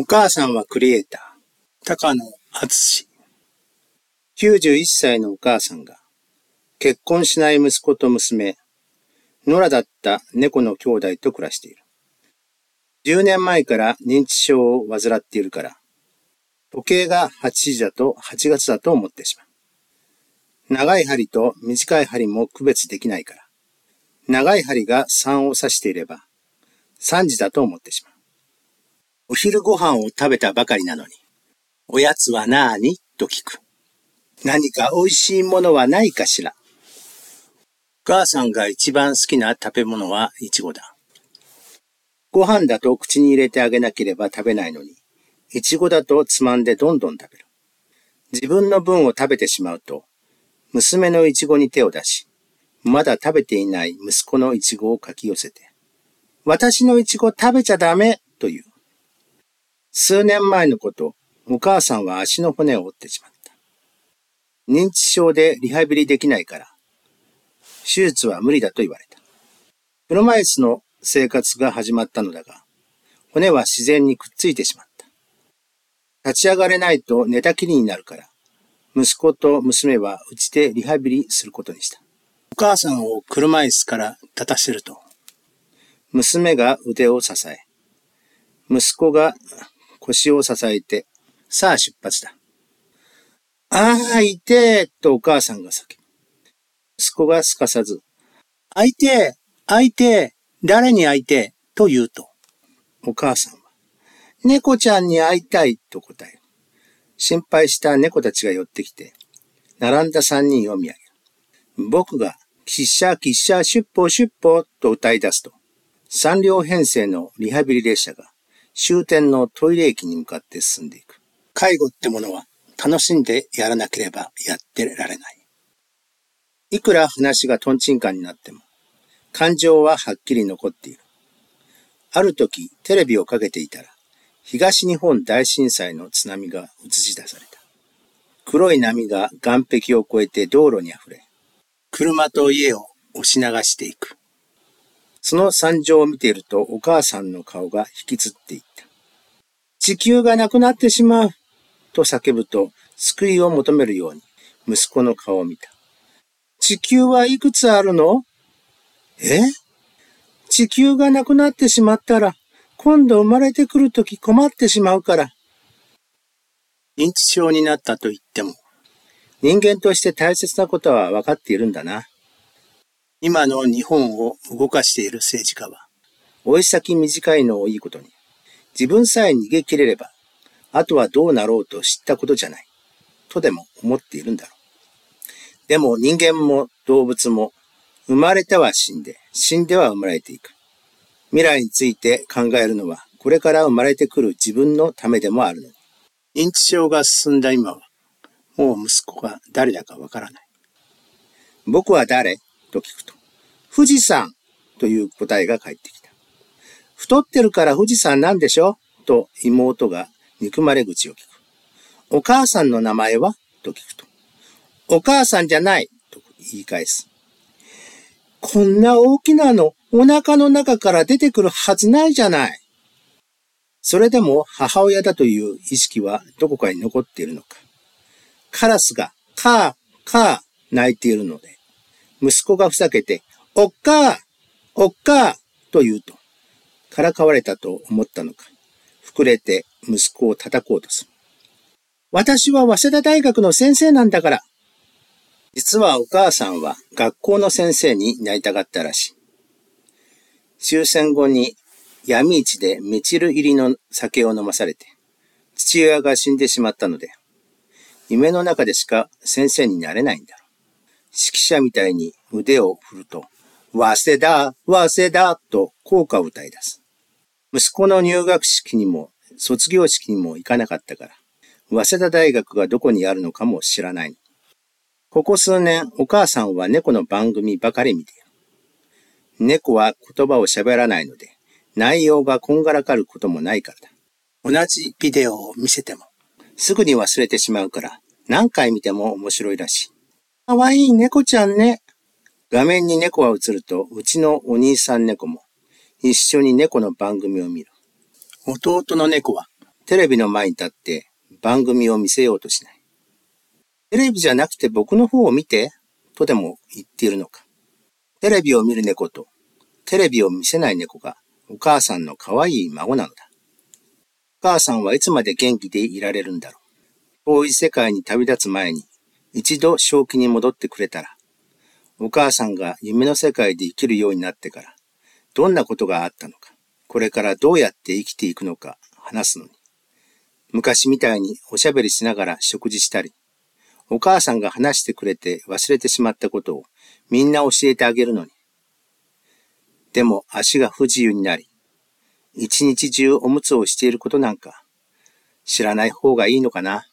お母さんはクリエイター、高野厚91歳のお母さんが、結婚しない息子と娘、野良だった猫の兄弟と暮らしている。10年前から認知症を患っているから、時計が8時だと8月だと思ってしまう。長い針と短い針も区別できないから、長い針が3を指していれば、3時だと思ってしまう。お昼ご飯を食べたばかりなのに、おやつはなーに？と聞く。何か美味しいものはないかしら。母さんが一番好きな食べ物はイチゴだ。ご飯だと口に入れてあげなければ食べないのに、イチゴだとつまんでどんどん食べる。自分の分を食べてしまうと、娘のイチゴに手を出し、まだ食べていない息子のイチゴをかき寄せて、私のイチゴ食べちゃダメという。数年前のこと、お母さんは足の骨を折ってしまった。認知症でリハビリできないから、手術は無理だと言われた。車椅子の生活が始まったのだが、骨は自然にくっついてしまった。立ち上がれないと寝たきりになるから、息子と娘はうちでリハビリすることにした。お母さんを車椅子から立たせると、娘が腕を支え、息子が腰を支えて、さあ出発だ。ああ、いてーとお母さんが叫ぶ。息子がすかさず、あいてー、あいてー、誰に会いてーと言うと、お母さんは、猫ちゃんに会いたいと答える。心配した猫たちが寄ってきて、並んだ三人を見上げる。僕が、キッシャーキッシャー出歩出歩と歌い出すと、三両編成のリハビリ列車が終点のトイレ駅に向かって進んでいく。介護ってものは楽しんでやらなければやってられない。いくら話がトンチンカンになっても、感情ははっきり残っている。ある時、テレビをかけていたら、東日本大震災の津波が映し出された。黒い波が岸壁を越えて道路に溢れ、車と家を押し流していく。その惨状を見ているとお母さんの顔が引きつっていった。地球がなくなってしまうと叫ぶと救いを求めるように息子の顔を見た。地球はいくつあるの？え？地球がなくなってしまったら今度生まれてくるとき困ってしまうから。認知症になったと言っても人間として大切なことは分かっているんだな。今の日本を動かしている政治家は、追い先短いのをいいことに、自分さえ逃げ切れれば、あとはどうなろうと知ったことじゃない、とでも思っているんだろう。でも人間も動物も、生まれては死んで、死んでは生まれていく。未来について考えるのは、これから生まれてくる自分のためでもあるのに。認知症が進んだ今は、もう息子が誰だかわからない。僕は誰？と聞くと、富士山という答えが返ってきた。太ってるから富士山なんでしょ？と妹が憎まれ口を聞く。お母さんの名前は？と聞くと。お母さんじゃない？と言い返す。こんな大きなのお腹の中から出てくるはずないじゃない。それでも母親だという意識はどこかに残っているのか。カラスがカー、カー泣いているので、息子がふざけて、おっかーおっかーと言うと、からかわれたと思ったのか、膨れて息子を叩こうとする。私は早稲田大学の先生なんだから。実はお母さんは学校の先生になりたかったらしい。終戦後に闇市でメチル入りの酒を飲まされて、父親が死んでしまったので、夢の中でしか先生になれないんだ。指揮者みたいに腕を振ると、わせだ、わせだと効果を歌い出す。息子の入学式にも卒業式にも行かなかったから、早稲田大学がどこにあるのかも知らない。ここ数年、お母さんは猫の番組ばかり見ている。猫は言葉を喋らないので、内容がこんがらかることもないからだ。同じビデオを見せても、すぐに忘れてしまうから、何回見ても面白いらしい。かわいい猫ちゃんね。画面に猫が映ると、うちのお兄さん猫も一緒に猫の番組を見る。弟の猫はテレビの前に立って番組を見せようとしない。テレビじゃなくて僕の方を見て、とでも言っているのか。テレビを見る猫と、テレビを見せない猫がお母さんの可愛い孫なのだ。お母さんはいつまで元気でいられるんだろう。遠い世界に旅立つ前に一度正気に戻ってくれたら、お母さんが夢の世界で生きるようになってから、どんなことがあったのか、これからどうやって生きていくのか話すのに。昔みたいにおしゃべりしながら食事したり、お母さんが話してくれて忘れてしまったことをみんな教えてあげるのに。でも足が不自由になり、一日中おむつをしていることなんか知らない方がいいのかな。